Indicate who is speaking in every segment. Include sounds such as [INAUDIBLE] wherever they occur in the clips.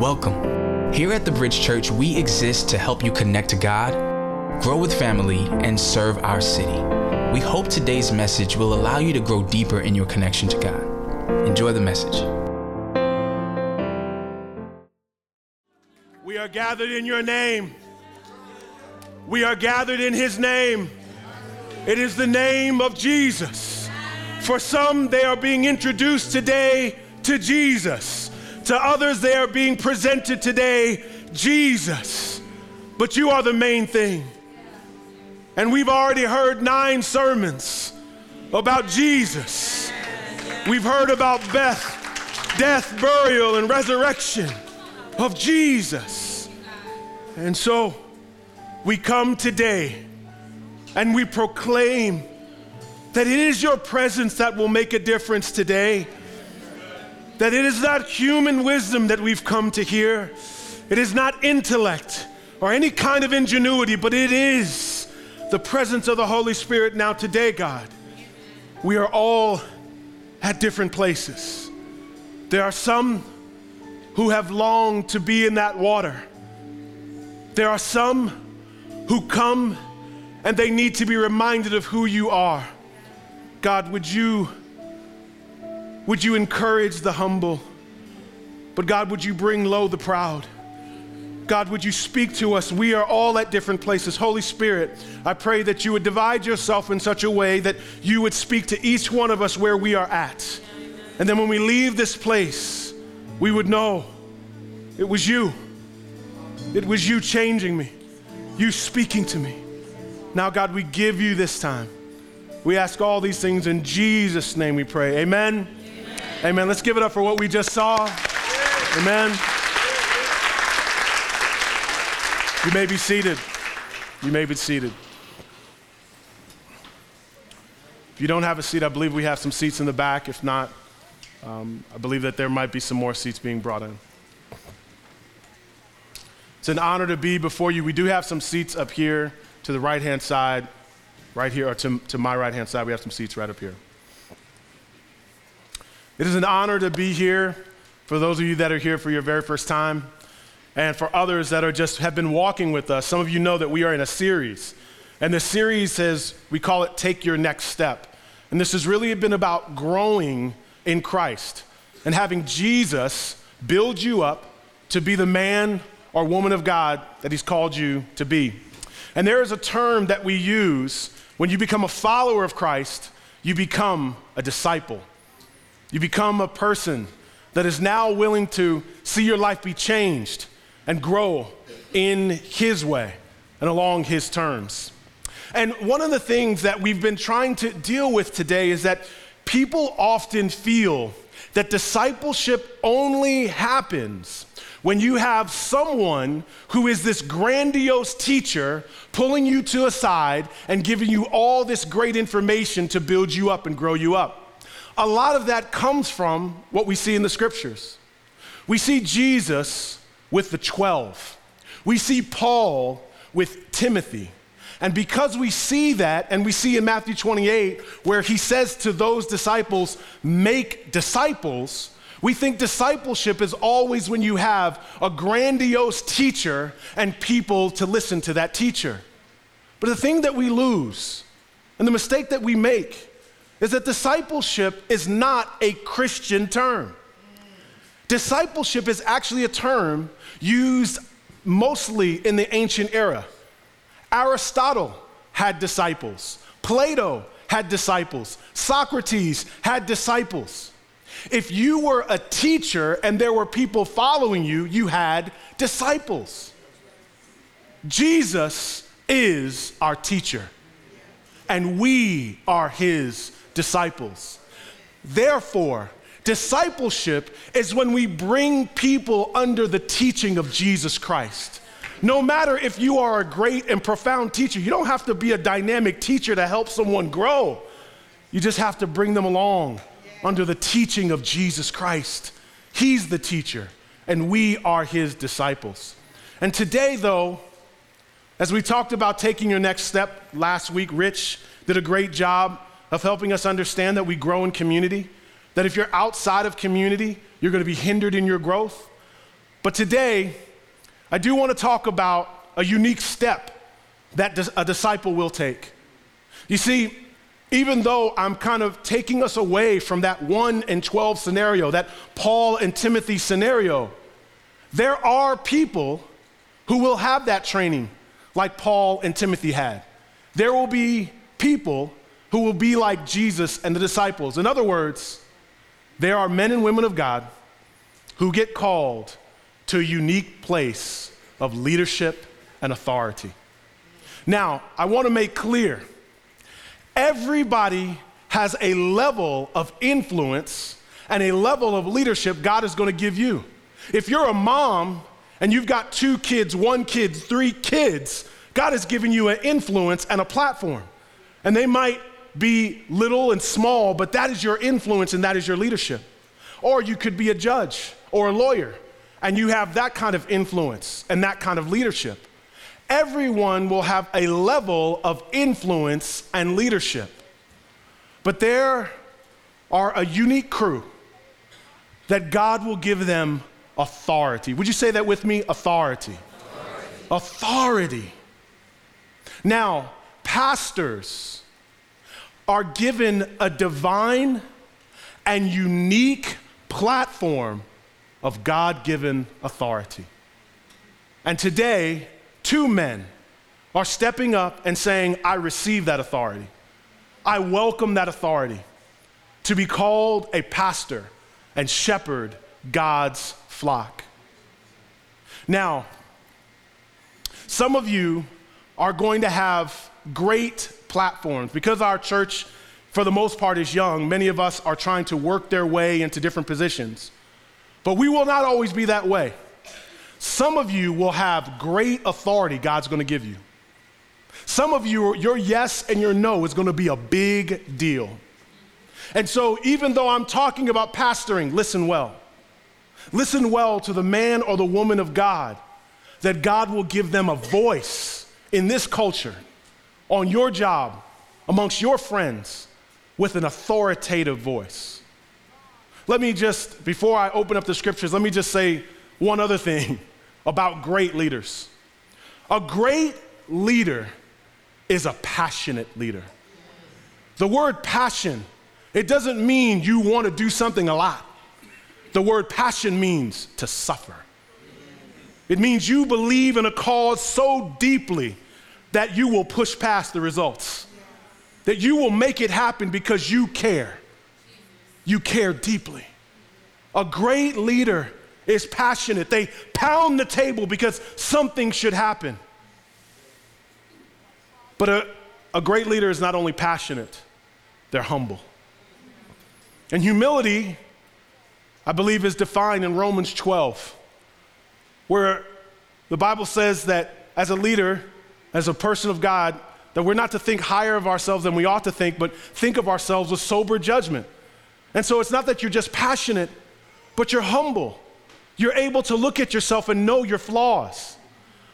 Speaker 1: Welcome. Here at the Bridge Church, we exist to help you connect to God, grow with family, and serve our city. We hope today's message will allow you to grow deeper in your connection to God. Enjoy the message.
Speaker 2: We are gathered in your name. We are gathered in his name. It is the name of Jesus. For some, they are being introduced today to Jesus. To others, they are being presented today Jesus. But you are the main thing. And we've already heard nine sermons about Jesus. We've heard about Beth, death, burial, and resurrection of Jesus. And so we come today and we proclaim that it is your presence that will make a difference today. That it is not human wisdom that we've come to hear, it is not intellect or any kind of ingenuity, but it is the presence of the Holy Spirit. Now, today, God, we are all at different places. There are some who have longed to be in that water. There are some who come and they need to be reminded of who you are. God, would you would you encourage the humble? But God, would you bring low the proud? God, would you speak to us? We are all at different places. Holy Spirit, I pray that you would divide yourself in such a way that you would speak to each one of us where we are at. And then when we leave this place, we would know it was you. It was you changing me, you speaking to me. Now, God, we give you this time. We ask all these things in Jesus' name we pray. Amen. Amen. Let's give it up for what we just saw. Amen. You may be seated. You may be seated. If you don't have a seat, I believe we have some seats in the back. If not, um, I believe that there might be some more seats being brought in. It's an honor to be before you. We do have some seats up here to the right hand side, right here, or to, to my right hand side. We have some seats right up here. It is an honor to be here for those of you that are here for your very first time, and for others that are just have been walking with us. Some of you know that we are in a series, and the series says we call it "Take Your Next Step," and this has really been about growing in Christ and having Jesus build you up to be the man or woman of God that He's called you to be. And there is a term that we use when you become a follower of Christ, you become a disciple. You become a person that is now willing to see your life be changed and grow in His way and along His terms. And one of the things that we've been trying to deal with today is that people often feel that discipleship only happens when you have someone who is this grandiose teacher pulling you to a side and giving you all this great information to build you up and grow you up a lot of that comes from what we see in the scriptures. We see Jesus with the 12, we see Paul with Timothy. And because we see that, and we see in Matthew 28, where he says to those disciples, make disciples, we think discipleship is always when you have a grandiose teacher and people to listen to that teacher. But the thing that we lose, and the mistake that we make, is that discipleship is not a Christian term. Discipleship is actually a term used mostly in the ancient era. Aristotle had disciples, Plato had disciples, Socrates had disciples. If you were a teacher and there were people following you, you had disciples. Jesus is our teacher, and we are his disciples. Therefore, discipleship is when we bring people under the teaching of Jesus Christ. No matter if you are a great and profound teacher, you don't have to be a dynamic teacher to help someone grow. You just have to bring them along under the teaching of Jesus Christ. He's the teacher, and we are his disciples. And today, though, as we talked about taking your next step last week, Rich did a great job of helping us understand that we grow in community, that if you're outside of community, you're going to be hindered in your growth. But today, I do want to talk about a unique step that a disciple will take. You see, even though I'm kind of taking us away from that 1 and 12 scenario, that Paul and Timothy scenario, there are people who will have that training like Paul and Timothy had. There will be people who will be like Jesus and the disciples. In other words, there are men and women of God who get called to a unique place of leadership and authority. Now, I want to make clear everybody has a level of influence and a level of leadership God is going to give you. If you're a mom and you've got two kids, one kid, three kids, God has given you an influence and a platform. And they might be little and small, but that is your influence and that is your leadership. Or you could be a judge or a lawyer, and you have that kind of influence and that kind of leadership. Everyone will have a level of influence and leadership. But there are a unique crew that God will give them authority. Would you say that with me? Authority. Authority. authority. Now, pastors are given a divine and unique platform of God given authority. And today, two men are stepping up and saying, I receive that authority. I welcome that authority to be called a pastor and shepherd God's flock. Now, some of you are going to have great platforms. Because our church, for the most part, is young, many of us are trying to work their way into different positions. But we will not always be that way. Some of you will have great authority God's going to give you. Some of you, your yes and your no is going to be a big deal. And so, even though I'm talking about pastoring, listen well. Listen well to the man or the woman of God, that God will give them a voice in this culture, on your job, amongst your friends, with an authoritative voice. Let me just, before I open up the scriptures, let me just say one other thing [LAUGHS] about great leaders. A great leader is a passionate leader. The word passion, it doesn't mean you want to do something a lot. The word passion means to suffer. It means you believe in a cause so deeply that you will push past the results, that you will make it happen because you care. You care deeply. A great leader is passionate. They pound the table because something should happen. But a, a great leader is not only passionate, they're humble. And humility, I believe, is defined in Romans 12, where the Bible says that as a leader, as a person of God, that we're not to think higher of ourselves than we ought to think, but think of ourselves with sober judgment. And so it's not that you're just passionate, but you're humble. You're able to look at yourself and know your flaws.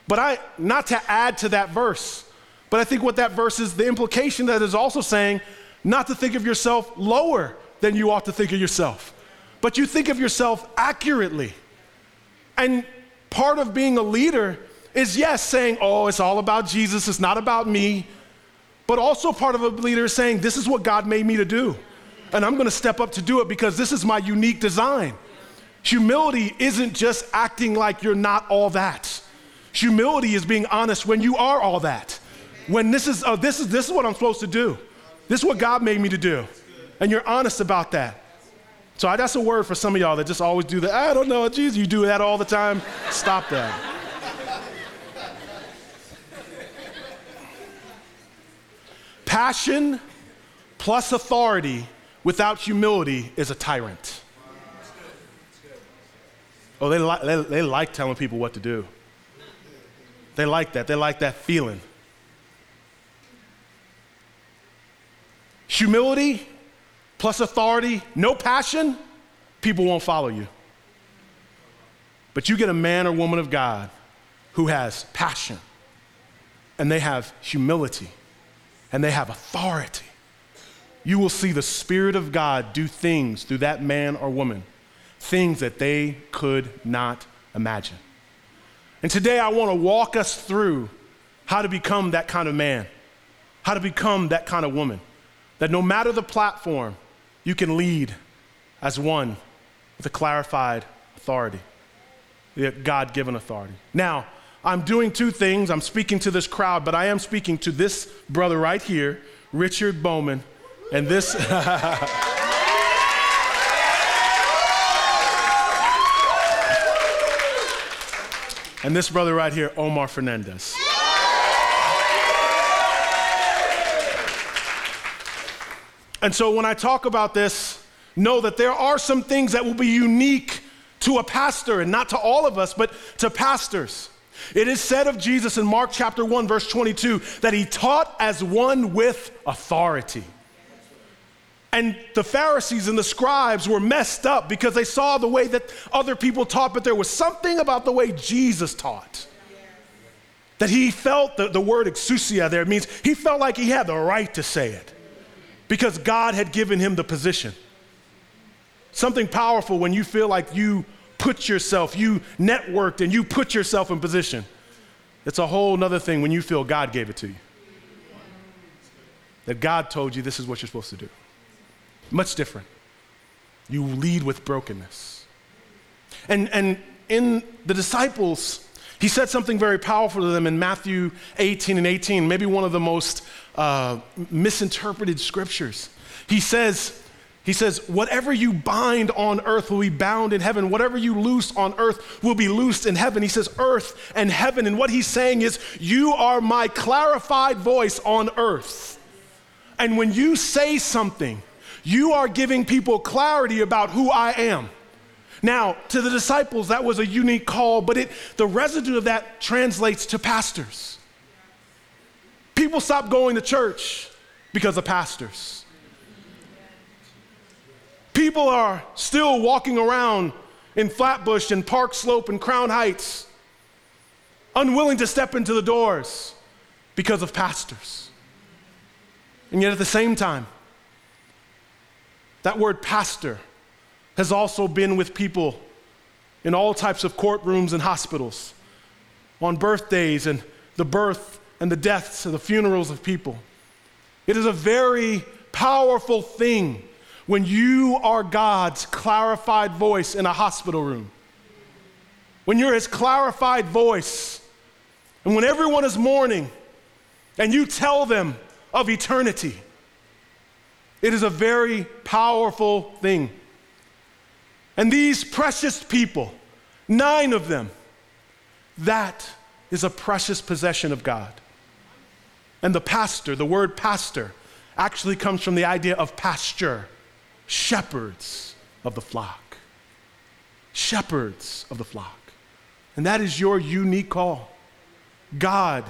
Speaker 2: But I, not to add to that verse, but I think what that verse is, the implication that is also saying, not to think of yourself lower than you ought to think of yourself, but you think of yourself accurately. And part of being a leader is yes, saying, oh, it's all about Jesus, it's not about me. But also part of a leader saying, this is what God made me to do. And I'm gonna step up to do it because this is my unique design. Humility isn't just acting like you're not all that. Humility is being honest when you are all that. When this is, uh, this is, this is what I'm supposed to do. This is what God made me to do. And you're honest about that. So that's a word for some of y'all that just always do that. I don't know, Jesus, you do that all the time. Stop that. Passion plus authority without humility is a tyrant. Oh, they, li- they, they like telling people what to do. They like that. They like that feeling. Humility plus authority, no passion, people won't follow you. But you get a man or woman of God who has passion and they have humility and they have authority. You will see the Spirit of God do things through that man or woman, things that they could not imagine. And today I want to walk us through how to become that kind of man, how to become that kind of woman, that no matter the platform, you can lead as one with a clarified authority, the God given authority. Now, I'm doing two things. I'm speaking to this crowd, but I am speaking to this brother right here, Richard Bowman, and this. [LAUGHS] and this brother right here, Omar Fernandez. And so when I talk about this, know that there are some things that will be unique to a pastor and not to all of us, but to pastors. It is said of Jesus in Mark chapter 1, verse 22, that he taught as one with authority. And the Pharisees and the scribes were messed up because they saw the way that other people taught, but there was something about the way Jesus taught. That he felt the, the word exousia there means he felt like he had the right to say it because God had given him the position. Something powerful when you feel like you put yourself, you networked and you put yourself in position. It's a whole nother thing when you feel God gave it to you. That God told you this is what you're supposed to do. Much different. You lead with brokenness. And, and in the disciples, he said something very powerful to them in Matthew 18 and 18, maybe one of the most uh, misinterpreted scriptures. He says, he says, Whatever you bind on earth will be bound in heaven. Whatever you loose on earth will be loosed in heaven. He says, Earth and heaven. And what he's saying is, You are my clarified voice on earth. And when you say something, you are giving people clarity about who I am. Now, to the disciples, that was a unique call, but it, the residue of that translates to pastors. People stop going to church because of pastors. People are still walking around in Flatbush and Park Slope and Crown Heights, unwilling to step into the doors because of pastors. And yet at the same time, that word pastor has also been with people in all types of courtrooms and hospitals, on birthdays and the birth and the deaths and the funerals of people. It is a very powerful thing when you are God's clarified voice in a hospital room, when you're his clarified voice, and when everyone is mourning and you tell them of eternity, it is a very powerful thing. And these precious people, nine of them, that is a precious possession of God. And the pastor, the word pastor, actually comes from the idea of pasture shepherds of the flock. Shepherds of the flock. And that is your unique call. God,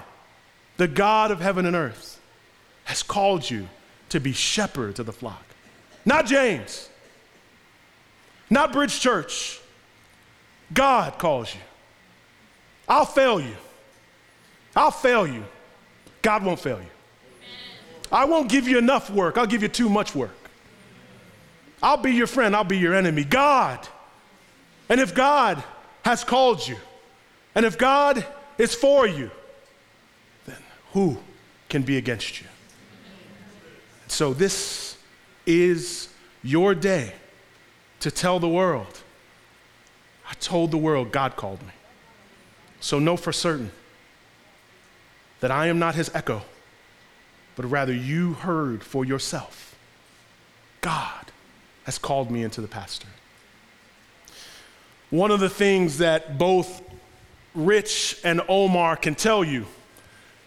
Speaker 2: the God of heaven and earth, has called you to be shepherds of the flock. Not James, not Bridge Church. God calls you. I'll fail you. I'll fail you. God won't fail you. I won't give you enough work, I'll give you too much work. I'll be your friend, I'll be your enemy. God. And if God has called you, and if God is for you, then who can be against you? So, this is your day to tell the world. I told the world God called me. So, know for certain that I am not his echo, but rather you heard for yourself. God has called me into the pastor. One of the things that both Rich and Omar can tell you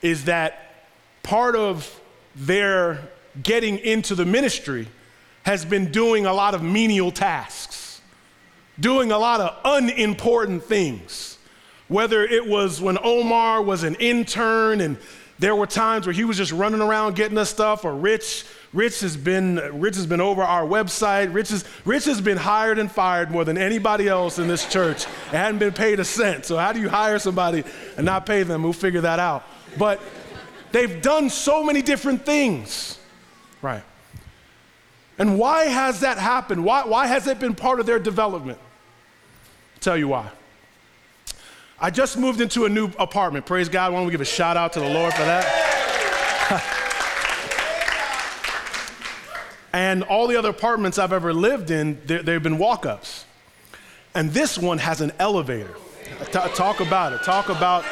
Speaker 2: is that part of their getting into the ministry has been doing a lot of menial tasks, doing a lot of unimportant things. Whether it was when Omar was an intern and there were times where he was just running around getting us stuff, or Rich Rich has been, Rich has been over our website. Rich, is, Rich has been hired and fired more than anybody else in this church and hadn't been paid a cent. So how do you hire somebody and not pay them? We'll figure that out. But they've done so many different things. Right. And why has that happened? Why, why has it been part of their development? I'll tell you why. I just moved into a new apartment. Praise God. Why don't we give a shout out to the Lord for that? And all the other apartments I've ever lived in, they've been walk ups. And this one has an elevator. T- talk about it. Talk about.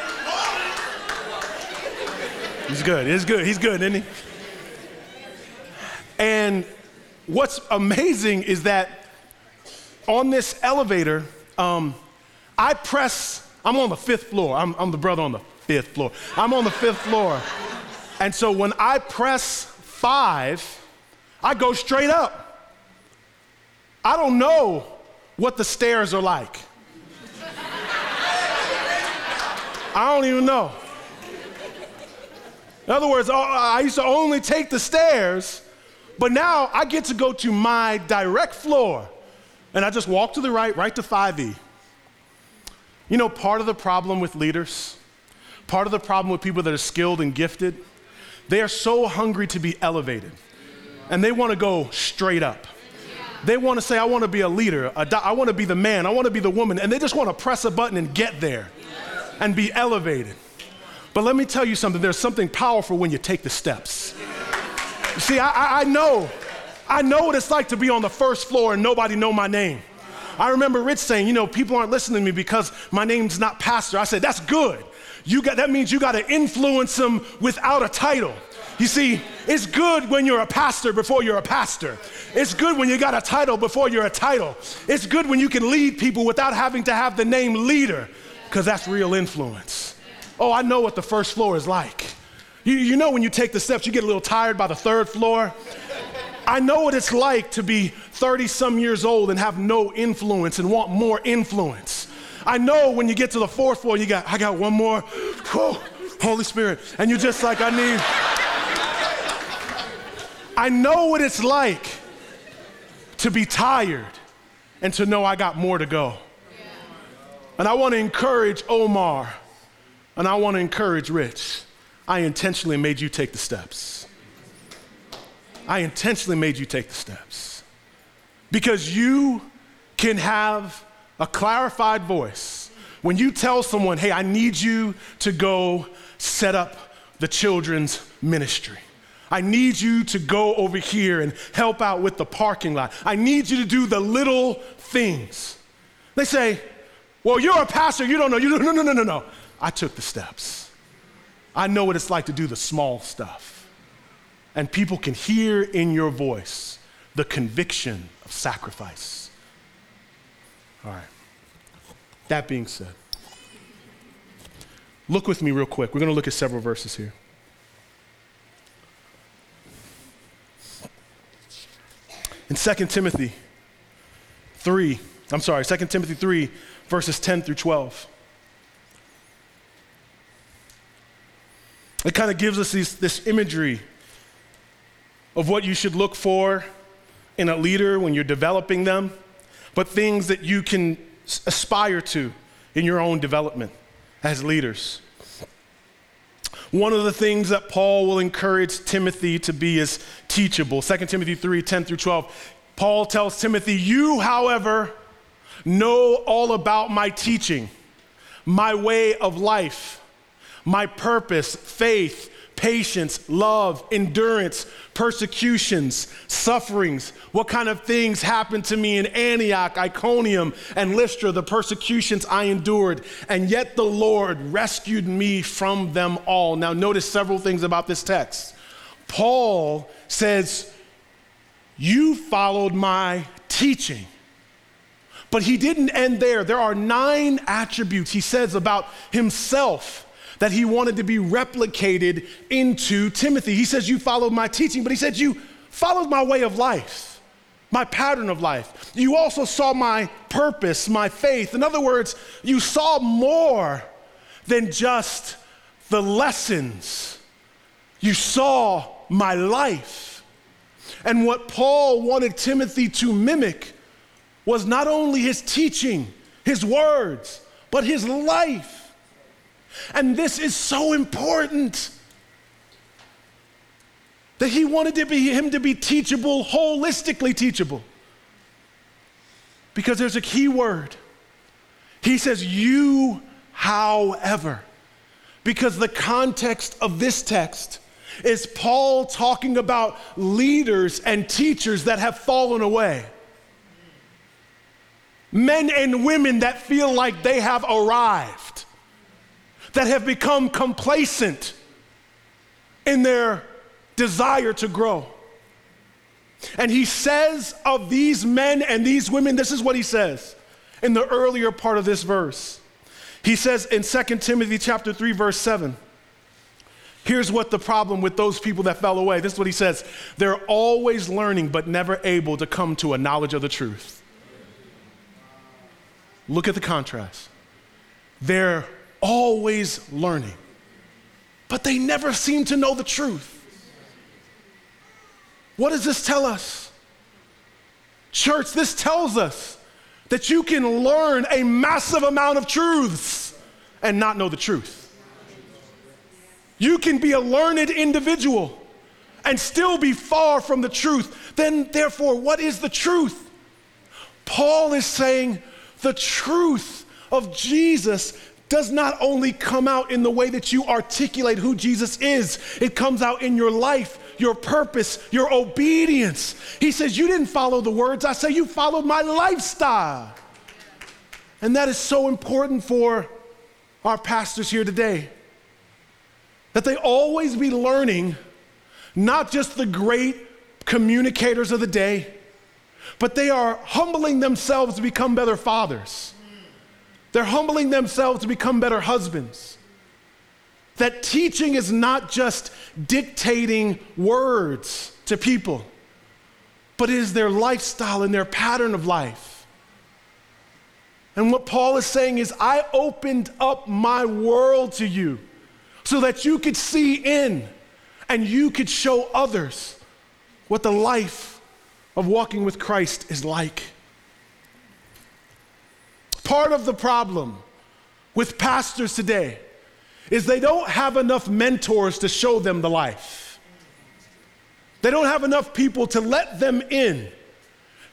Speaker 2: He's good. He's good. He's good, isn't he? And what's amazing is that on this elevator, um, I press, I'm on the fifth floor. I'm, I'm the brother on the fifth floor. I'm on the fifth floor. And so when I press five, I go straight up. I don't know what the stairs are like. I don't even know. In other words, uh, I used to only take the stairs, but now I get to go to my direct floor. And I just walk to the right, right to 5E. You know, part of the problem with leaders, part of the problem with people that are skilled and gifted, they are so hungry to be elevated. And they want to go straight up. They want to say, I want to be a leader, a do- I want to be the man, I want to be the woman. And they just want to press a button and get there and be elevated. But let me tell you something there's something powerful when you take the steps. You see, I, I, know, I know what it's like to be on the first floor and nobody know my name. I remember Rich saying, you know, people aren't listening to me because my name's not pastor. I said, that's good. You got, that means you got to influence them without a title. You see, it's good when you're a pastor before you're a pastor. It's good when you got a title before you're a title. It's good when you can lead people without having to have the name leader, because that's real influence. Oh, I know what the first floor is like. You, you know, when you take the steps, you get a little tired by the third floor. I know what it's like to be 30 some years old and have no influence and want more influence. I know when you get to the fourth floor, you got, I got one more. Whew, Holy Spirit. And you're just like, I need. I know what it's like to be tired and to know I got more to go. And I want to encourage Omar and I want to encourage Rich. I intentionally made you take the steps. I intentionally made you take the steps because you can have a clarified voice. When you tell someone, hey, I need you to go set up the children's ministry. I need you to go over here and help out with the parking lot. I need you to do the little things. They say, Well, you're a pastor, you don't know. You don't, no, no, no, no, no. I took the steps. I know what it's like to do the small stuff. And people can hear in your voice the conviction of sacrifice. All right. That being said, look with me real quick. We're going to look at several verses here. In 2 Timothy 3, I'm sorry, 2 Timothy 3, verses 10 through 12. It kind of gives us these, this imagery of what you should look for in a leader when you're developing them, but things that you can aspire to in your own development as leaders. One of the things that Paul will encourage Timothy to be is teachable. 2 Timothy 3 10 through 12. Paul tells Timothy, You, however, know all about my teaching, my way of life, my purpose, faith, patience, love, endurance, persecutions, sufferings. What kind of things happened to me in Antioch, Iconium, and Lystra, the persecutions I endured. And yet the Lord rescued me from them all. Now, notice several things about this text. Paul says, You followed my teaching. But he didn't end there. There are nine attributes he says about himself that he wanted to be replicated into Timothy. He says, You followed my teaching, but he said, You followed my way of life, my pattern of life. You also saw my purpose, my faith. In other words, you saw more than just the lessons, you saw my life. And what Paul wanted Timothy to mimic was not only his teaching, his words, but his life. And this is so important that he wanted to be, him to be teachable, holistically teachable. Because there's a key word. He says, You however, because the context of this text is Paul talking about leaders and teachers that have fallen away. Men and women that feel like they have arrived, that have become complacent in their desire to grow. And he says of these men and these women, this is what he says in the earlier part of this verse. He says in 2 Timothy chapter 3 verse 7. Here's what the problem with those people that fell away. This is what he says. They're always learning but never able to come to a knowledge of the truth. Look at the contrast. They're always learning, but they never seem to know the truth. What does this tell us? Church, this tells us that you can learn a massive amount of truths and not know the truth. You can be a learned individual and still be far from the truth. Then, therefore, what is the truth? Paul is saying the truth of Jesus does not only come out in the way that you articulate who Jesus is, it comes out in your life, your purpose, your obedience. He says, You didn't follow the words, I say you followed my lifestyle. And that is so important for our pastors here today. That they always be learning not just the great communicators of the day, but they are humbling themselves to become better fathers. They're humbling themselves to become better husbands. That teaching is not just dictating words to people, but it is their lifestyle and their pattern of life. And what Paul is saying is, I opened up my world to you so that you could see in and you could show others what the life of walking with Christ is like. Part of the problem with pastors today is they don't have enough mentors to show them the life. They don't have enough people to let them in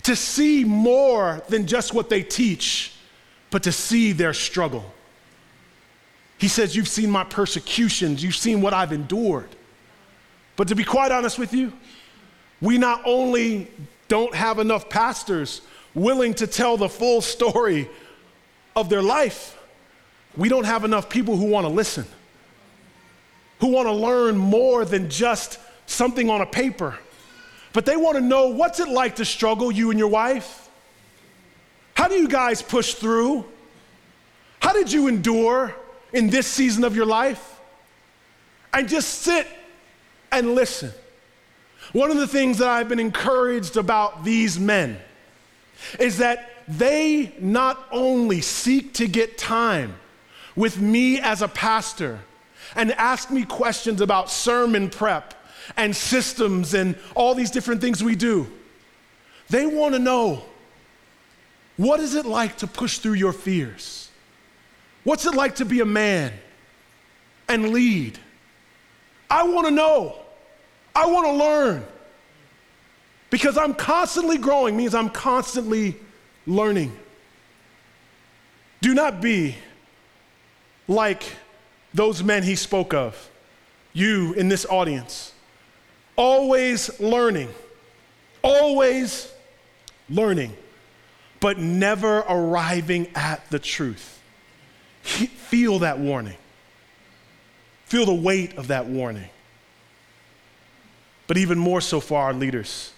Speaker 2: to see more than just what they teach, but to see their struggle. He says, You've seen my persecutions, you've seen what I've endured. But to be quite honest with you, we not only don't have enough pastors willing to tell the full story of their life, we don't have enough people who want to listen, who want to learn more than just something on a paper. But they want to know what's it like to struggle, you and your wife? How do you guys push through? How did you endure? in this season of your life and just sit and listen. One of the things that I've been encouraged about these men is that they not only seek to get time with me as a pastor and ask me questions about sermon prep and systems and all these different things we do, they want to know what is it like to push through your fears? What's it like to be a man and lead? I want to know. I want to learn. Because I'm constantly growing means I'm constantly learning. Do not be like those men he spoke of, you in this audience. Always learning, always learning, but never arriving at the truth. Feel that warning. Feel the weight of that warning. But even more so for our leaders,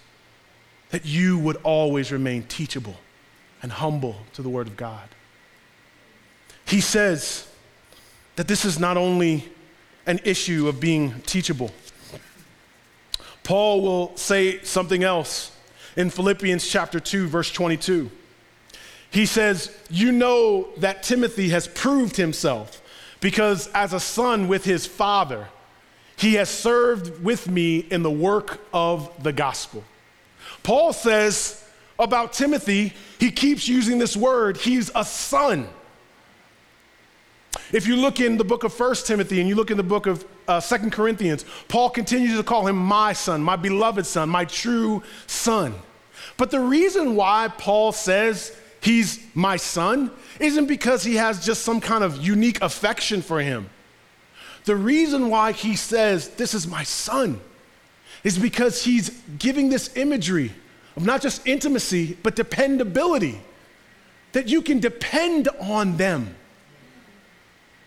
Speaker 2: that you would always remain teachable and humble to the Word of God. He says that this is not only an issue of being teachable. Paul will say something else in Philippians chapter 2 verse 22. He says, You know that Timothy has proved himself because as a son with his father, he has served with me in the work of the gospel. Paul says about Timothy, he keeps using this word, he's a son. If you look in the book of First Timothy and you look in the book of uh, Second Corinthians, Paul continues to call him my son, my beloved son, my true son. But the reason why Paul says he's my son isn't because he has just some kind of unique affection for him. The reason why he says, This is my son, is because he's giving this imagery of not just intimacy, but dependability, that you can depend on them.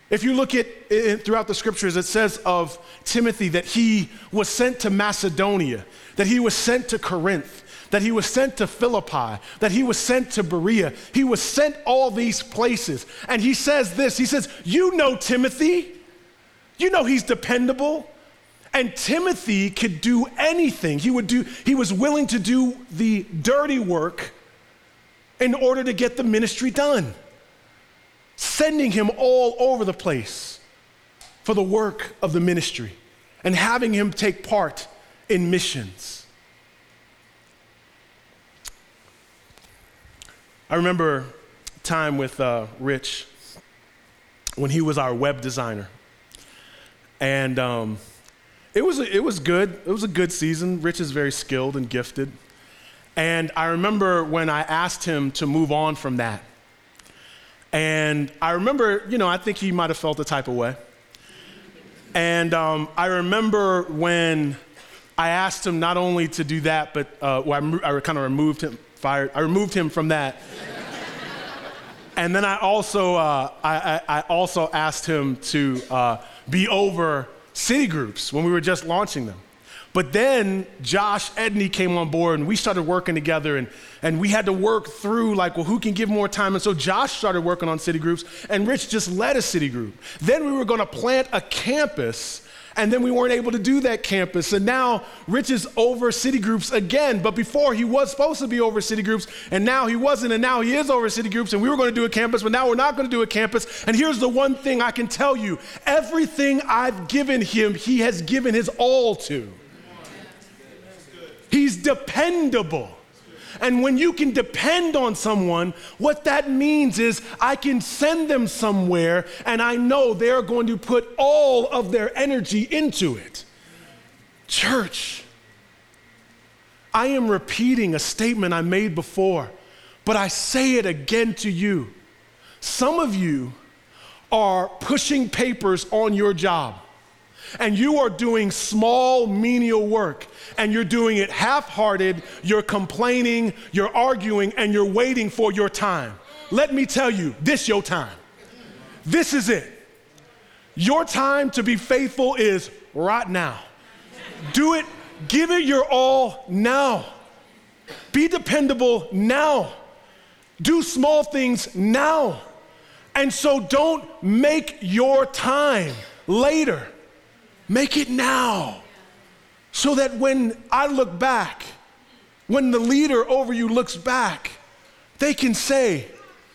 Speaker 2: If you look at it throughout the scriptures, it says of Timothy that he was sent to Macedonia, that he was sent to Corinth, that he was sent to Philippi, that he was sent to Berea. He was sent all these places. And he says this He says, You know Timothy. You know he's dependable. And Timothy could do anything. He would do, he was willing to do the dirty work in order to get the ministry done. Sending him all over the place for the work of the ministry and having him take part in missions. I remember time with uh, Rich when he was our web designer. And um, it, was, it was good. It was a good season. Rich is very skilled and gifted. And I remember when I asked him to move on from that. And I remember, you know, I think he might have felt a type of way. And um, I remember when I asked him not only to do that, but uh, well, I, I kind of removed him fired. I removed him from that. [LAUGHS] and then I also, uh, I, I, also asked him to uh, be over city groups when we were just launching them. But then Josh Edney came on board and we started working together and, and we had to work through like, well, who can give more time? And so Josh started working on city groups and Rich just led a city group. Then we were gonna plant a campus and then we weren't able to do that campus. And now Rich is over city groups again. But before he was supposed to be over city groups, and now he wasn't, and now he is over city groups. And we were going to do a campus, but now we're not going to do a campus. And here's the one thing I can tell you everything I've given him, he has given his all to. He's dependable. And when you can depend on someone, what that means is I can send them somewhere and I know they're going to put all of their energy into it. Church, I am repeating a statement I made before, but I say it again to you. Some of you are pushing papers on your job and you are doing small menial work and you're doing it half hearted, you're complaining, you're arguing, and you're waiting for your time. Let me tell you, this your time. This is it. Your time to be faithful is right now. Do it, give it your all now. Be dependable now. Do small things now. And so don't make your time later. Make it now. So that when I look back, when the leader over you looks back, they can say,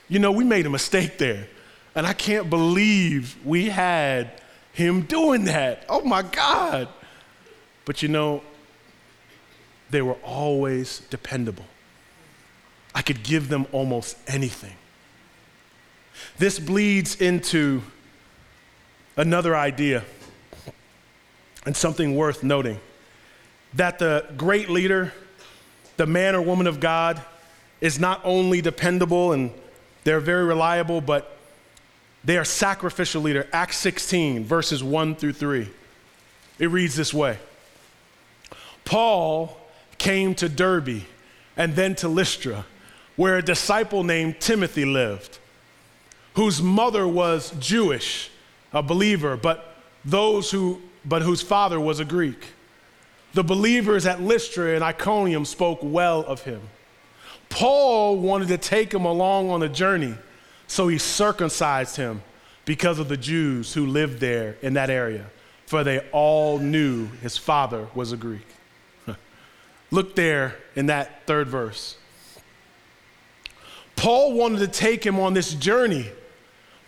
Speaker 2: you know, we made a mistake there. And I can't believe we had him doing that. Oh my God. But you know, they were always dependable. I could give them almost anything. This bleeds into another idea and something worth noting that the great leader, the man or woman of God, is not only dependable and they're very reliable, but they are sacrificial leader. Acts 16, verses 1 through 3. It reads this way Paul came to Derbe and then to Lystra, where a disciple named Timothy lived, whose mother was Jewish, a believer, but those who but whose father was a Greek. The believers at Lystra and Iconium spoke well of him. Paul wanted to take him along on the journey, so he circumcised him because of the Jews who lived there in that area, for they all knew his father was a Greek. [LAUGHS] Look there in that third verse. Paul wanted to take him on this journey,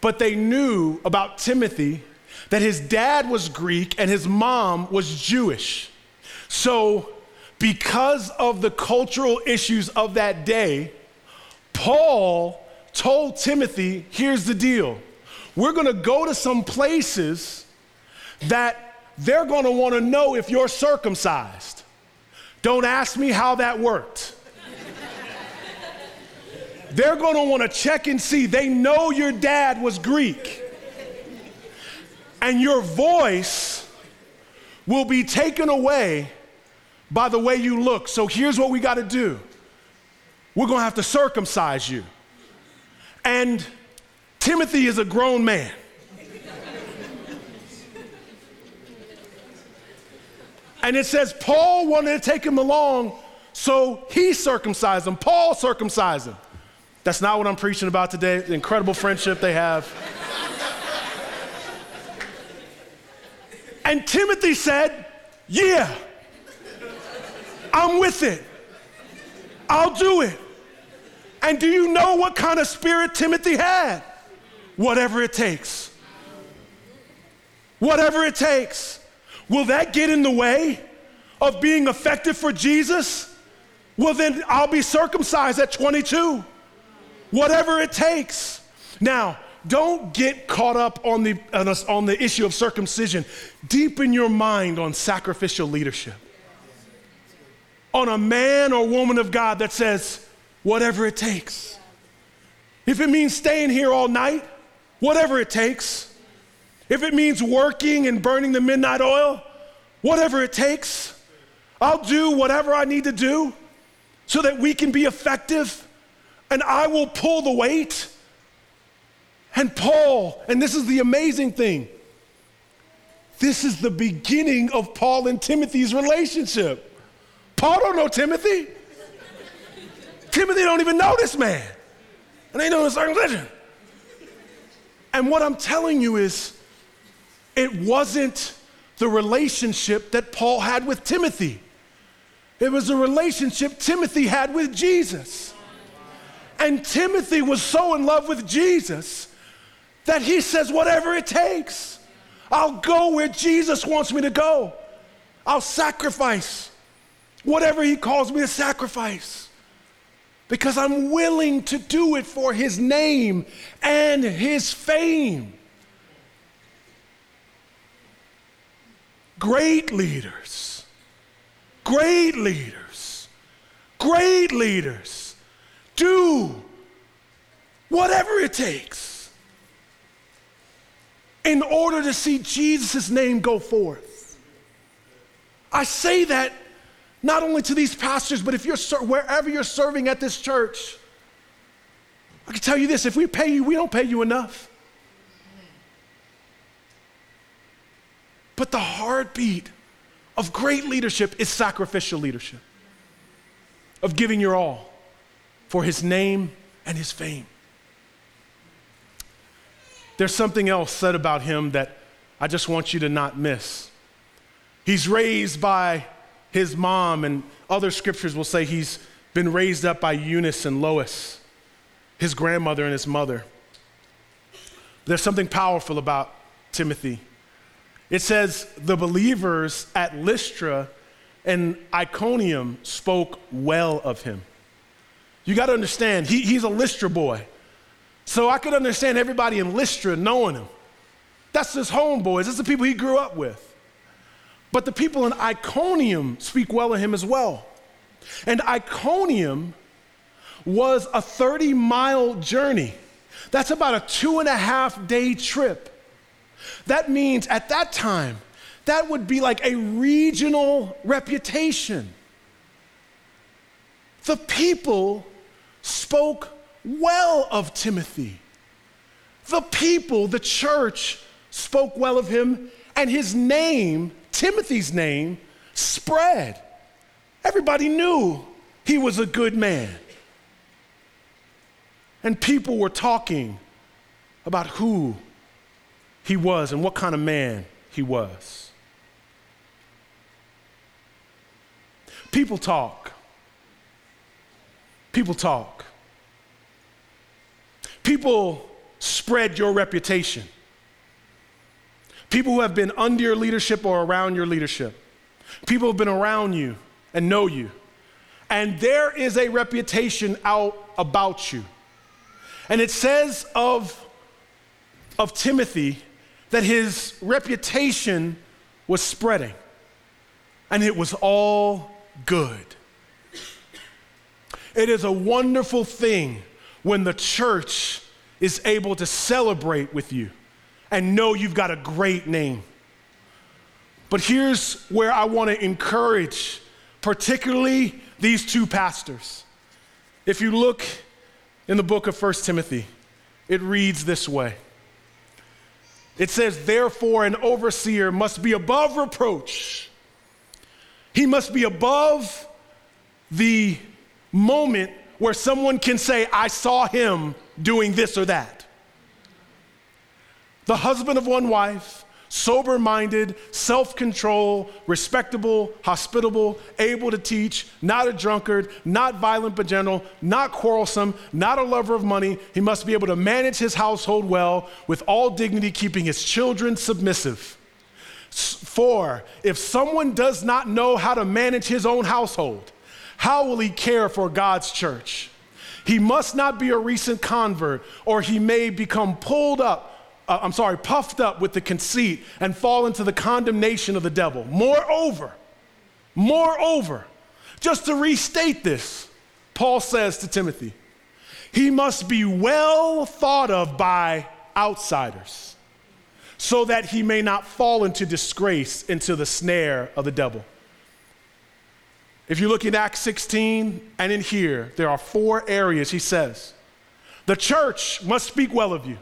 Speaker 2: but they knew about Timothy that his dad was Greek and his mom was Jewish. So, because of the cultural issues of that day, Paul told Timothy, here's the deal. We're going to go to some places that they're going to want to know if you're circumcised. Don't ask me how that worked. [LAUGHS] they're going to want to check and see. They know your dad was Greek. And your voice will be taken away by the way you look. So here's what we got to do we're going to have to circumcise you. And Timothy is a grown man. and it says Paul wanted to take him along, so he circumcised him. Paul circumcised him. That's not what I'm preaching about today, the incredible friendship they have. And Timothy said, Yeah, I'm with it. I'll do it. And do you know what kind of spirit Timothy had? Whatever it takes. Whatever it takes. Will that get in the way of being effective for Jesus? Well, then I'll be circumcised at 22 whatever it takes. Now, don't get caught up on the, on the issue of circumcision. Deepen your mind on sacrificial leadership. On a man or woman of God that says, whatever it takes. If it means staying here all night, whatever it takes. If it means working and burning the midnight oil, whatever it takes. I'll do whatever I need to do so that we can be effective and I will pull the weight. And Paul, and this is the amazing thing, this is the beginning of Paul and Timothy's relationship. Paul don't know Timothy. Timothy don't even know this man. And they know the circumcision. And what I'm telling you is, it wasn't the relationship that Paul had with Timothy. It was a relationship Timothy had with Jesus. And Timothy was so in love with Jesus that he says, whatever it takes, I'll go where Jesus wants me to go. I'll sacrifice whatever he calls me to sacrifice because I'm willing to do it for his name and his fame. Great leaders, great leaders, great leaders do whatever it takes in order to see Jesus' name go forth. I say that not only to these pastors, but if you're wherever you're serving at this church, I can tell you this if we pay you, we don't pay you enough. But the heartbeat of great leadership is sacrificial leadership, of giving your all for his name and his fame. There's something else said about him that I just want you to not miss. He's raised by his mom, and other scriptures will say he's been raised up by Eunice and Lois, his grandmother and his mother. There's something powerful about Timothy. It says the believers at Lystra and Iconium spoke well of him. You got to understand, he, he's a Lystra boy. So I could understand everybody in Lystra knowing him. That's his homeboys, that's the people he grew up with. But the people in Iconium speak well of him as well. And Iconium was a 30 mile journey. That's about a two and a half day trip. That means at that time, that would be like a regional reputation. The people spoke well of Timothy. The people, the church, spoke well of him, and his name, Timothy's name, spread. Everybody knew he was a good man. And people were talking about who he was and what kind of man he was. People talk. People talk. People spread your reputation. People who have been under your leadership or around your leadership. People who have been around you and know you. And there is a reputation out about you. And it says of, of Timothy that his reputation was spreading, and it was all good. It is a wonderful thing when the church is able to celebrate with you and know you've got a great name. But here's where I want to encourage, particularly these two pastors. If you look in the book of 1 Timothy, it reads this way It says, Therefore, an overseer must be above reproach, he must be above the moment where someone can say, I saw him doing this or that. The husband of one wife, sober minded, self control, respectable, hospitable, able to teach, not a drunkard, not violent but gentle, not quarrelsome, not a lover of money. He must be able to manage his household well with all dignity, keeping his children submissive. For if someone does not know how to manage his own household, how will he care for God's church? He must not be a recent convert, or he may become pulled up, uh, I'm sorry, puffed up with the conceit and fall into the condemnation of the devil. Moreover, moreover, just to restate this, Paul says to Timothy, he must be well thought of by outsiders so that he may not fall into disgrace, into the snare of the devil. If you look in Acts 16 and in here, there are four areas he says. The church must speak well of you.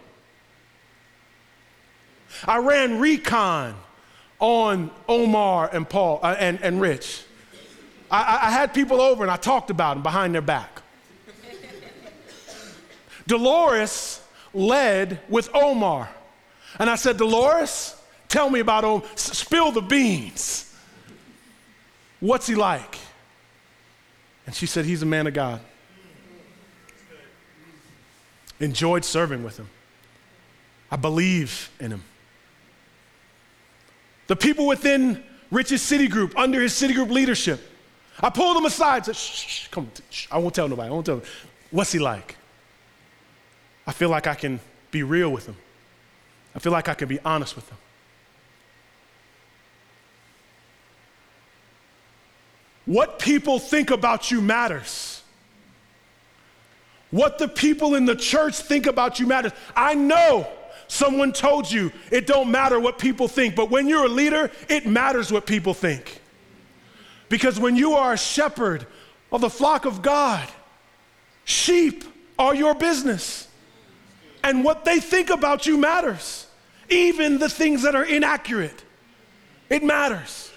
Speaker 2: I ran recon on Omar and Paul uh, and, and Rich. I, I had people over and I talked about them behind their back. Dolores led with Omar. And I said, Dolores, tell me about Omar. Spill the beans. What's he like? And she said, He's a man of God. Enjoyed serving with him. I believe in him. The people within Rich's city group, under his city group leadership, I pulled them aside said, shh, shh come, shh, I won't tell nobody. I won't tell. What's he like? I feel like I can be real with him. I feel like I can be honest with him. What people think about you matters. What the people in the church think about you matters. I know someone told you it don't matter what people think, but when you're a leader, it matters what people think. Because when you are a shepherd of the flock of God, sheep are your business. And what they think about you matters. Even the things that are inaccurate, it matters.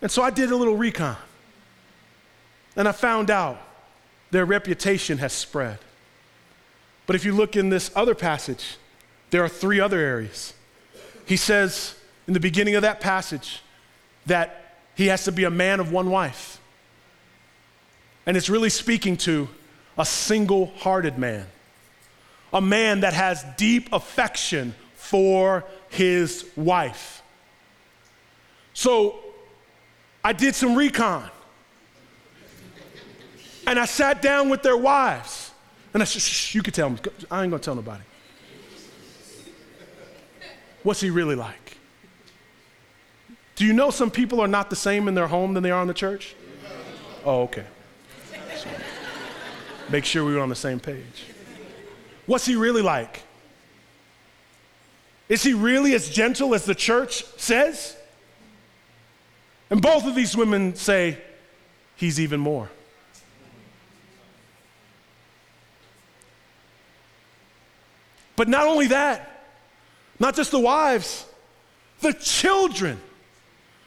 Speaker 2: And so I did a little recon. And I found out their reputation has spread. But if you look in this other passage, there are three other areas. He says in the beginning of that passage that he has to be a man of one wife. And it's really speaking to a single hearted man, a man that has deep affection for his wife. So I did some recon. And I sat down with their wives. And I said, shh, you can tell them. I ain't gonna tell nobody. What's he really like? Do you know some people are not the same in their home than they are in the church? Oh, okay. So, [LAUGHS] make sure we were on the same page. What's he really like? Is he really as gentle as the church says? And both of these women say, he's even more. But not only that, not just the wives, the children.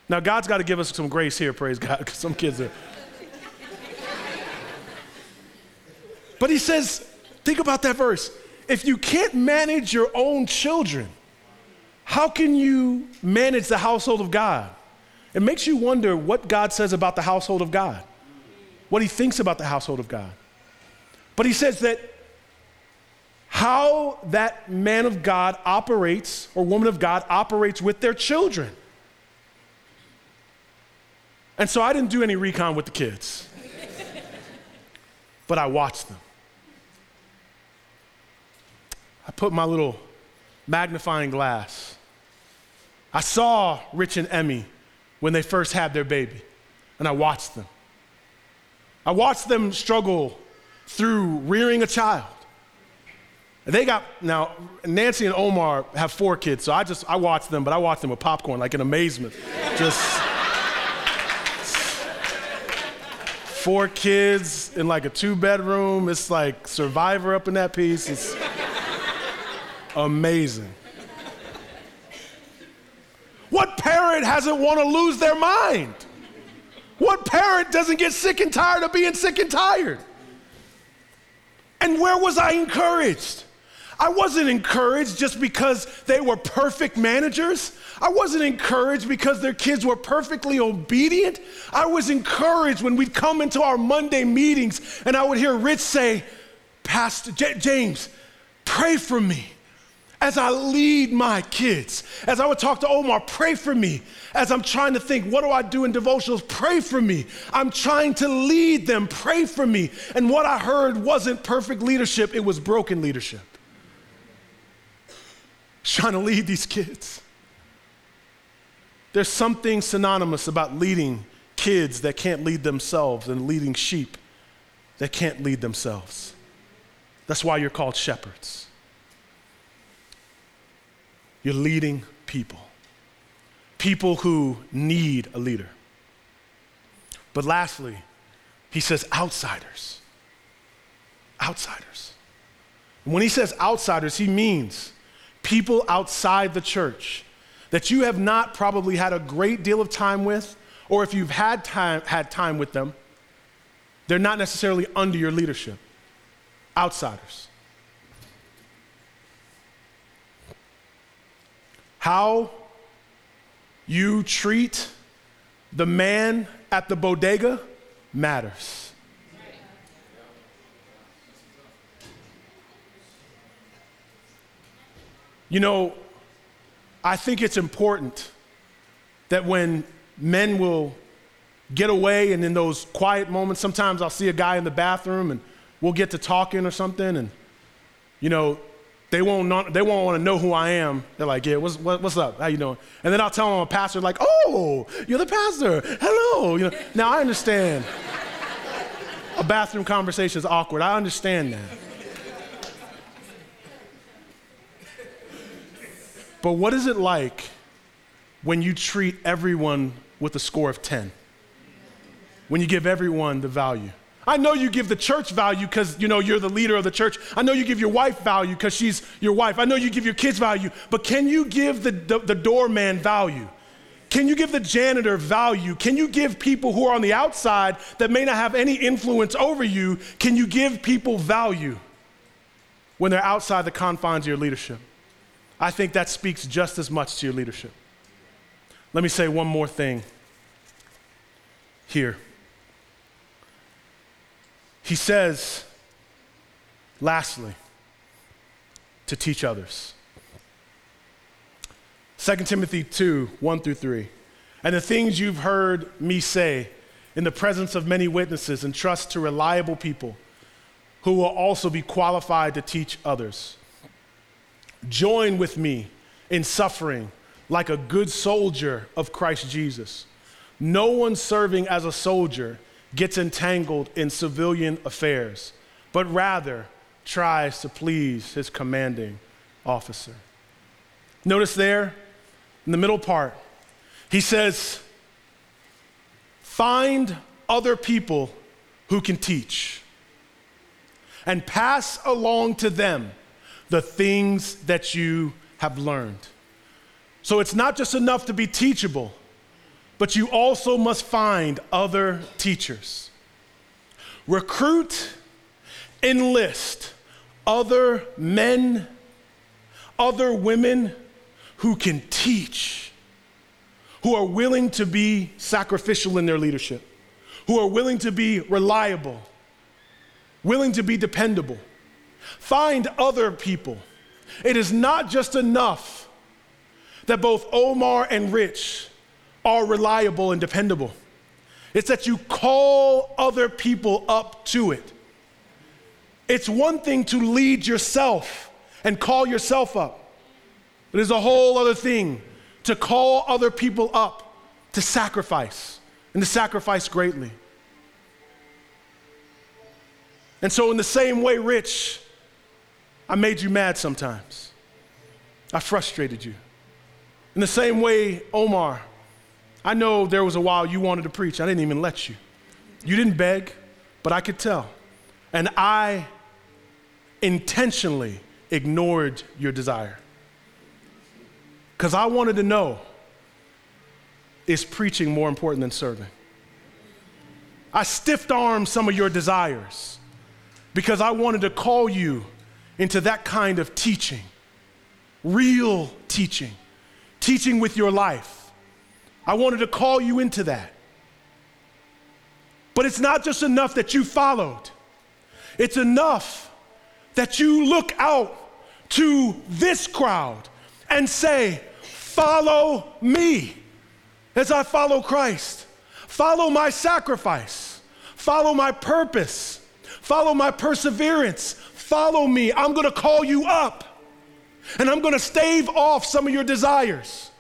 Speaker 2: Now, God's got to give us some grace here, praise God, [LAUGHS] because some kids are. but he says, think about that verse. If you can't manage your own children, how can you manage the household of God? It makes you wonder what God says about the household of God, what he thinks about the household of God. But he says that how that man of God operates or woman of God operates with their children. And so I didn't do any recon with the kids, [LAUGHS] but I watched them. I put my little magnifying glass. I saw Rich and Emmy when they first had their baby, and I watched them. I watched them struggle through rearing a child. They got now Nancy and Omar have four kids, so I just I watch them, but I watch them with popcorn, like in amazement. Just four kids in like a two bedroom. It's like Survivor up in that piece. It's amazing. What parent hasn't want to lose their mind? What parent doesn't get sick and tired of being sick and tired? And where was I encouraged? I wasn't encouraged just because they were perfect managers. I wasn't encouraged because their kids were perfectly obedient. I was encouraged when we'd come into our Monday meetings and I would hear Rich say, Pastor J- James, pray for me as I lead my kids. As I would talk to Omar, pray for me. As I'm trying to think, what do I do in devotionals? Pray for me. I'm trying to lead them, pray for me. And what I heard wasn't perfect leadership, it was broken leadership trying to lead these kids. There's something synonymous about leading kids that can't lead themselves and leading sheep that can't lead themselves. That's why you're called shepherds. You're leading people, people who need a leader. But lastly, he says outsiders. Outsiders. And when he says outsiders, he means people outside the church that you have not probably had a great deal of time with, or if you've had time, had time with them, they're not necessarily under your leadership. Outsiders. How you treat the man at the bodega matters. You know, I think it's important that when men will get away and in those quiet moments, sometimes I'll see a guy in the bathroom and we'll get to talking or something and, you know, they won't, not, they won't want to know who I am. They're like, yeah, what's, what, what's up? How you doing? And then I'll tell them I'm a pastor, like, oh, you're the pastor. Hello. You know, now I understand a bathroom conversation is awkward. I understand that. But what is it like when you treat everyone with a score of 10? When you give everyone the value? I know you give the church value because you know you're the leader of the church. I know you give your wife value because she's your wife. I know you give your kids value, but can you give the, the, the doorman value? Can you give the janitor value? Can you give people who are on the outside that may not have any influence over you, can you give people value when they're outside the confines of your leadership? I think that speaks just as much to your leadership. Let me say one more thing here. He says, lastly, to teach others. 2 Timothy 2 1 through 3. And the things you've heard me say in the presence of many witnesses, entrust to reliable people who will also be qualified to teach others. Join with me in suffering like a good soldier of Christ Jesus. No one serving as a soldier gets entangled in civilian affairs, but rather tries to please his commanding officer. Notice there in the middle part, he says, Find other people who can teach and pass along to them the things that you have learned. So it's not just enough to be teachable, but you also must find other teachers. Recruit, enlist other men, other women who can teach, who are willing to be sacrificial in their leadership, who are willing to be reliable, willing to be dependable. Find other people. It is not just enough that both Omar and Rich are reliable and dependable. It's that you call other people up to it. It's one thing to lead yourself and call yourself up, but it's a whole other thing to call other people up to sacrifice and to sacrifice greatly. And so, in the same way, Rich I made you mad sometimes. I frustrated you. In the same way, Omar, I know there was a while you wanted to preach. I didn't even let you. You didn't beg, but I could tell. And I intentionally ignored your desire. Because I wanted to know is preaching more important than serving? I stiff armed some of your desires because I wanted to call you into that kind of teaching, real teaching, teaching with your life. I wanted to call you into that. But it's not just enough that you followed, it's enough that you look out to this crowd and say, Follow me as I follow Christ. Follow my sacrifice. Follow my purpose. Follow my perseverance. Follow me. I'm going to call you up. And I'm going to stave off some of your desires.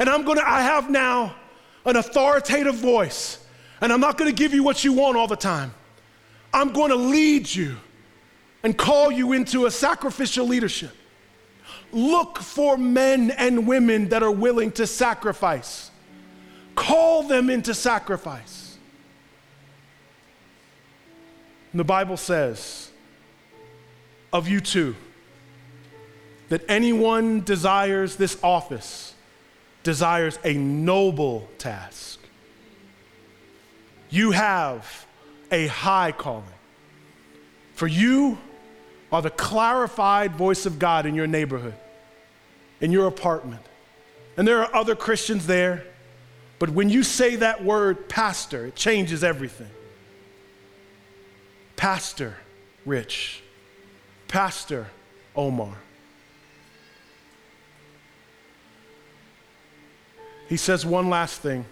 Speaker 2: And I'm going to, I have now an authoritative voice. And I'm not going to give you what you want all the time. I'm going to lead you and call you into a sacrificial leadership. Look for men and women that are willing to sacrifice. Call them into sacrifice. And the Bible says of you too that anyone desires this office desires a noble task. You have a high calling. For you are the clarified voice of God in your neighborhood, in your apartment. And there are other Christians there but when you say that word pastor, it changes everything. Pastor Rich, Pastor Omar. He says one last thing.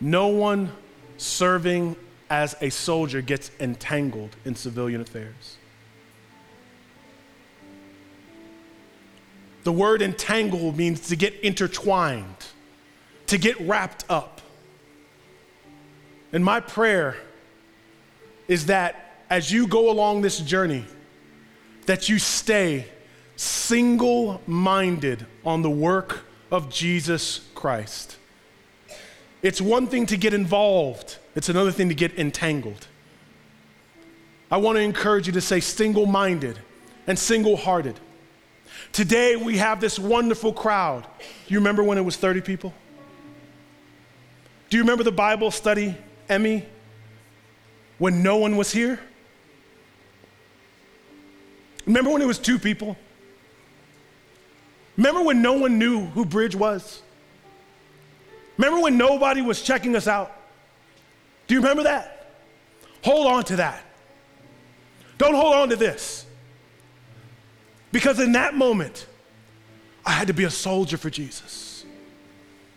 Speaker 2: No one serving as a soldier gets entangled in civilian affairs. The word entangle means to get intertwined, to get wrapped up. And my prayer is that as you go along this journey, that you stay single minded on the work of Jesus Christ. It's one thing to get involved, it's another thing to get entangled. I want to encourage you to say single minded and single hearted. Today we have this wonderful crowd. You remember when it was 30 people? Do you remember the Bible study, Emmy, when no one was here? Remember when it was two people? Remember when no one knew who Bridge was? Remember when nobody was checking us out? Do you remember that? Hold on to that. Don't hold on to this. Because in that moment, I had to be a soldier for Jesus.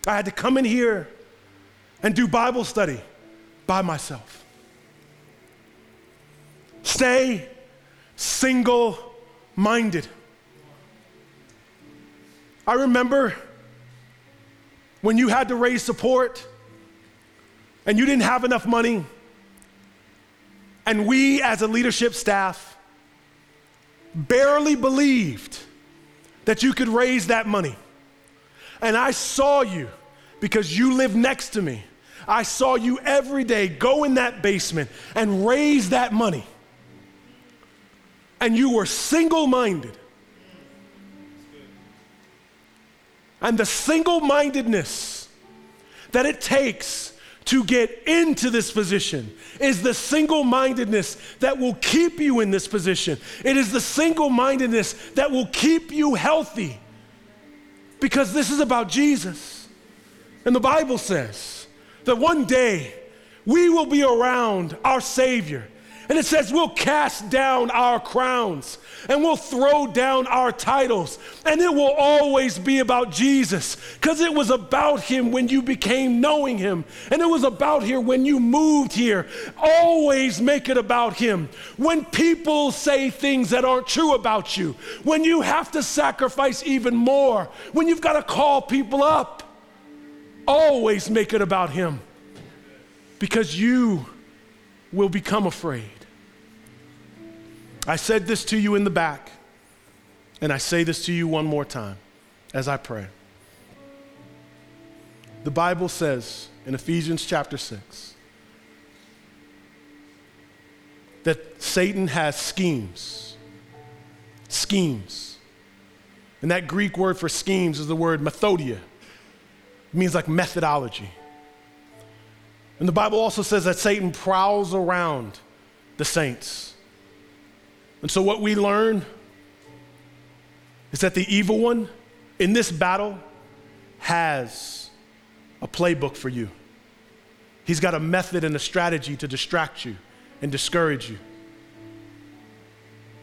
Speaker 2: I had to come in here and do Bible study by myself. Stay single minded. I remember when you had to raise support and you didn't have enough money, and we as a leadership staff barely believed that you could raise that money. And I saw you because you live next to me. I saw you every day go in that basement and raise that money. And you were single minded. And the single mindedness that it takes to get into this position is the single mindedness that will keep you in this position. It is the single mindedness that will keep you healthy because this is about Jesus. And the Bible says that one day we will be around our Savior and it says we'll cast down our crowns and we'll throw down our titles. And it will always be about Jesus because it was about him when you became knowing him. And it was about here when you moved here. Always make it about him. When people say things that aren't true about you, when you have to sacrifice even more, when you've got to call people up, always make it about him because you will become afraid. I said this to you in the back, and I say this to you one more time as I pray. The Bible says in Ephesians chapter 6 that Satan has schemes. Schemes. And that Greek word for schemes is the word methodia. It means like methodology. And the Bible also says that Satan prowls around the saints. And so, what we learn is that the evil one in this battle has a playbook for you. He's got a method and a strategy to distract you and discourage you.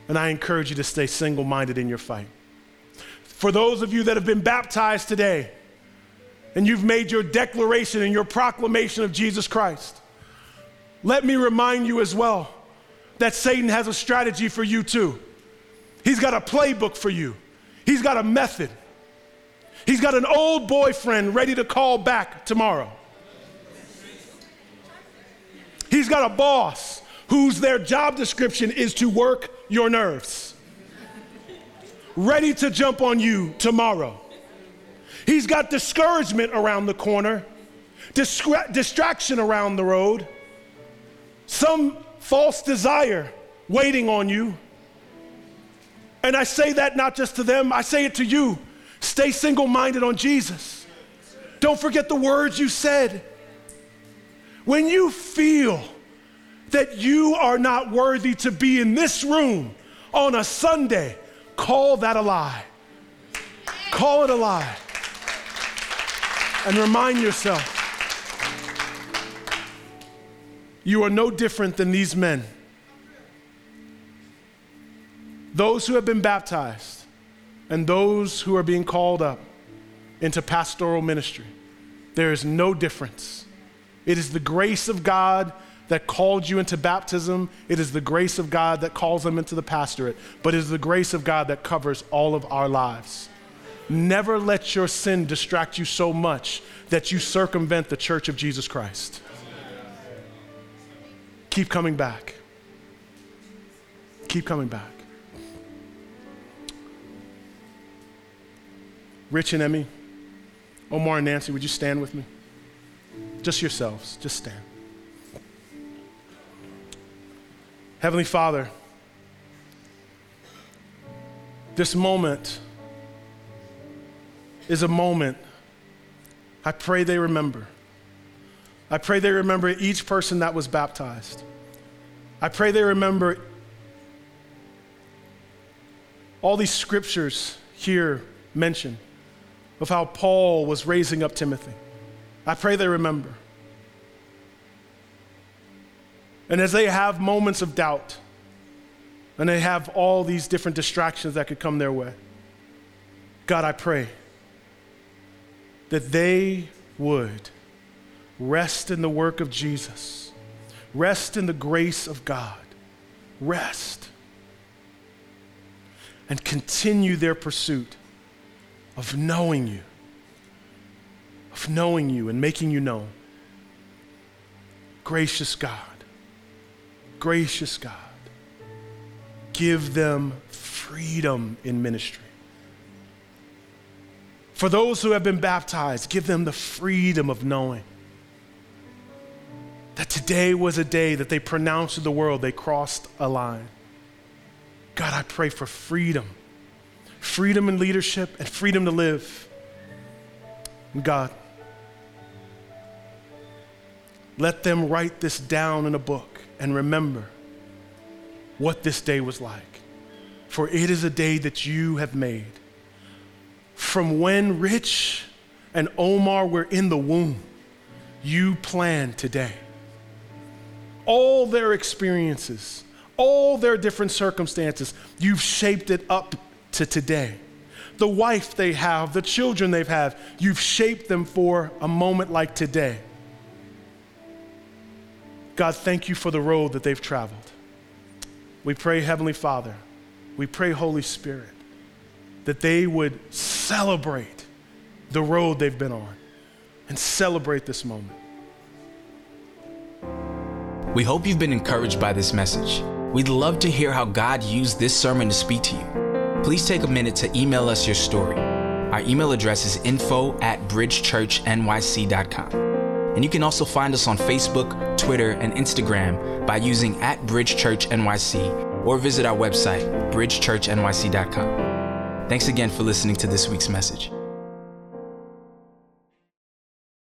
Speaker 2: And I encourage you to stay single minded in your fight. For those of you that have been baptized today, and you've made your declaration and your proclamation of Jesus Christ, let me remind you as well that Satan has a strategy for you too. He's got a playbook for you, he's got a method. He's got an old boyfriend ready to call back tomorrow. He's got a boss whose their job description is to work your nerves, ready to jump on you tomorrow. He's got discouragement around the corner, distra- distraction around the road, some false desire waiting on you. And I say that not just to them, I say it to you. Stay single minded on Jesus. Don't forget the words you said. When you feel that you are not worthy to be in this room on a Sunday, call that a lie. Call it a lie and remind yourself you are no different than these men. Those who have been baptized and those who are being called up into pastoral ministry, there is no difference. It is the grace of God that called you into baptism. It is the grace of God that calls them into the pastorate, but it is the grace of God that covers all of our lives. Never let your sin distract you so much that you circumvent the church of Jesus Christ. Keep coming back. Keep coming back. Rich and Emmy, Omar and Nancy, would you stand with me? Just yourselves, just stand. Heavenly Father, this moment is a moment I pray they remember. I pray they remember each person that was baptized. I pray they remember all these scriptures here mentioned of how Paul was raising up Timothy. I pray they remember. And as they have moments of doubt, and they have all these different distractions that could come their way, God, I pray that they would rest in the work of Jesus, rest in the grace of God, rest, and continue their pursuit of knowing you, of knowing you and making you known. Gracious God, gracious God, give them freedom in ministry. For those who have been baptized, give them the freedom of knowing today was a day that they pronounced to the world they crossed a line. God, I pray for freedom freedom in leadership and freedom to live. God, let them write this down in a book and remember what this day was like. For it is a day that you have made from when Rich and Omar were in the womb, you planned today. All their experiences, all their different circumstances, you've shaped it up to today. The wife they have, the children they've had, you've shaped them for a moment like today. God, thank you for the road that they've traveled. We pray, Heavenly Father, we pray, Holy Spirit, that they would celebrate the road they've been on and celebrate this moment.
Speaker 1: We hope you've been encouraged by this message. We'd love to hear how God used this sermon to speak to you. Please take a minute to email us your story. Our email address is info at bridgechurchnyc.com. And you can also find us on Facebook, Twitter, and Instagram by using at Bridge Church NYC or visit our website, bridgechurchnyc.com. Thanks again for listening to this week's message.